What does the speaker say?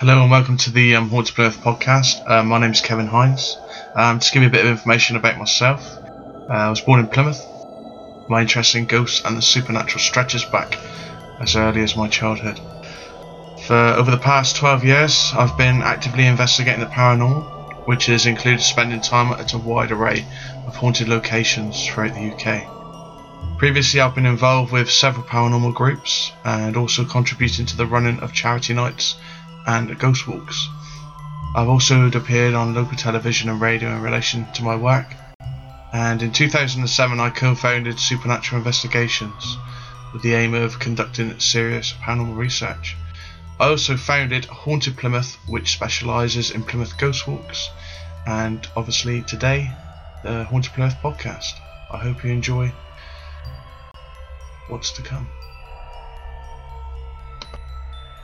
Hello and welcome to the um, Haunted Plymouth podcast. Uh, my name is Kevin Hines. Um, just give you a bit of information about myself. Uh, I was born in Plymouth. My interest in ghosts and the supernatural stretches back as early as my childhood. For over the past 12 years, I've been actively investigating the paranormal, which has included spending time at a wide array of haunted locations throughout the UK. Previously, I've been involved with several paranormal groups and also contributing to the running of charity nights and Ghost Walks. I've also appeared on local television and radio in relation to my work, and in 2007 I co founded Supernatural Investigations with the aim of conducting serious paranormal research. I also founded Haunted Plymouth, which specialises in Plymouth Ghost Walks, and obviously today, the Haunted Plymouth podcast. I hope you enjoy what's to come.